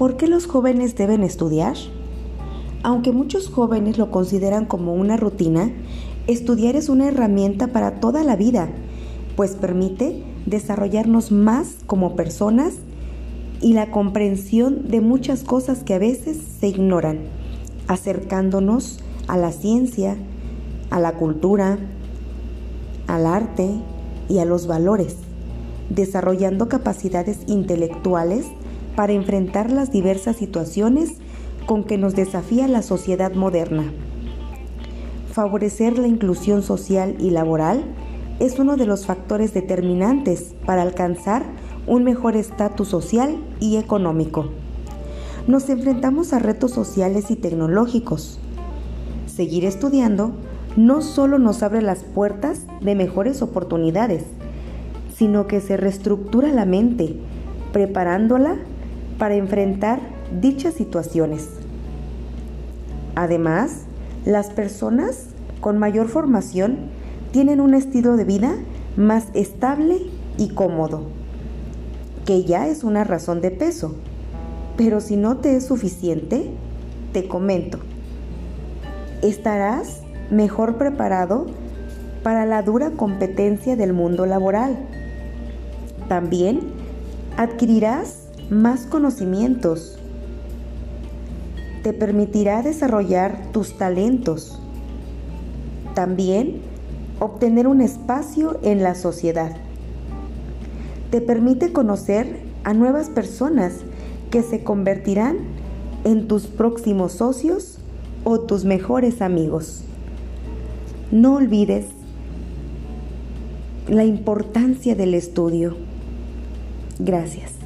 ¿Por qué los jóvenes deben estudiar? Aunque muchos jóvenes lo consideran como una rutina, estudiar es una herramienta para toda la vida, pues permite desarrollarnos más como personas y la comprensión de muchas cosas que a veces se ignoran, acercándonos a la ciencia, a la cultura, al arte y a los valores, desarrollando capacidades intelectuales para enfrentar las diversas situaciones con que nos desafía la sociedad moderna. Favorecer la inclusión social y laboral es uno de los factores determinantes para alcanzar un mejor estatus social y económico. Nos enfrentamos a retos sociales y tecnológicos. Seguir estudiando no solo nos abre las puertas de mejores oportunidades, sino que se reestructura la mente, preparándola para enfrentar dichas situaciones. Además, las personas con mayor formación tienen un estilo de vida más estable y cómodo, que ya es una razón de peso. Pero si no te es suficiente, te comento, estarás mejor preparado para la dura competencia del mundo laboral. También adquirirás más conocimientos. Te permitirá desarrollar tus talentos. También obtener un espacio en la sociedad. Te permite conocer a nuevas personas que se convertirán en tus próximos socios o tus mejores amigos. No olvides la importancia del estudio. Gracias.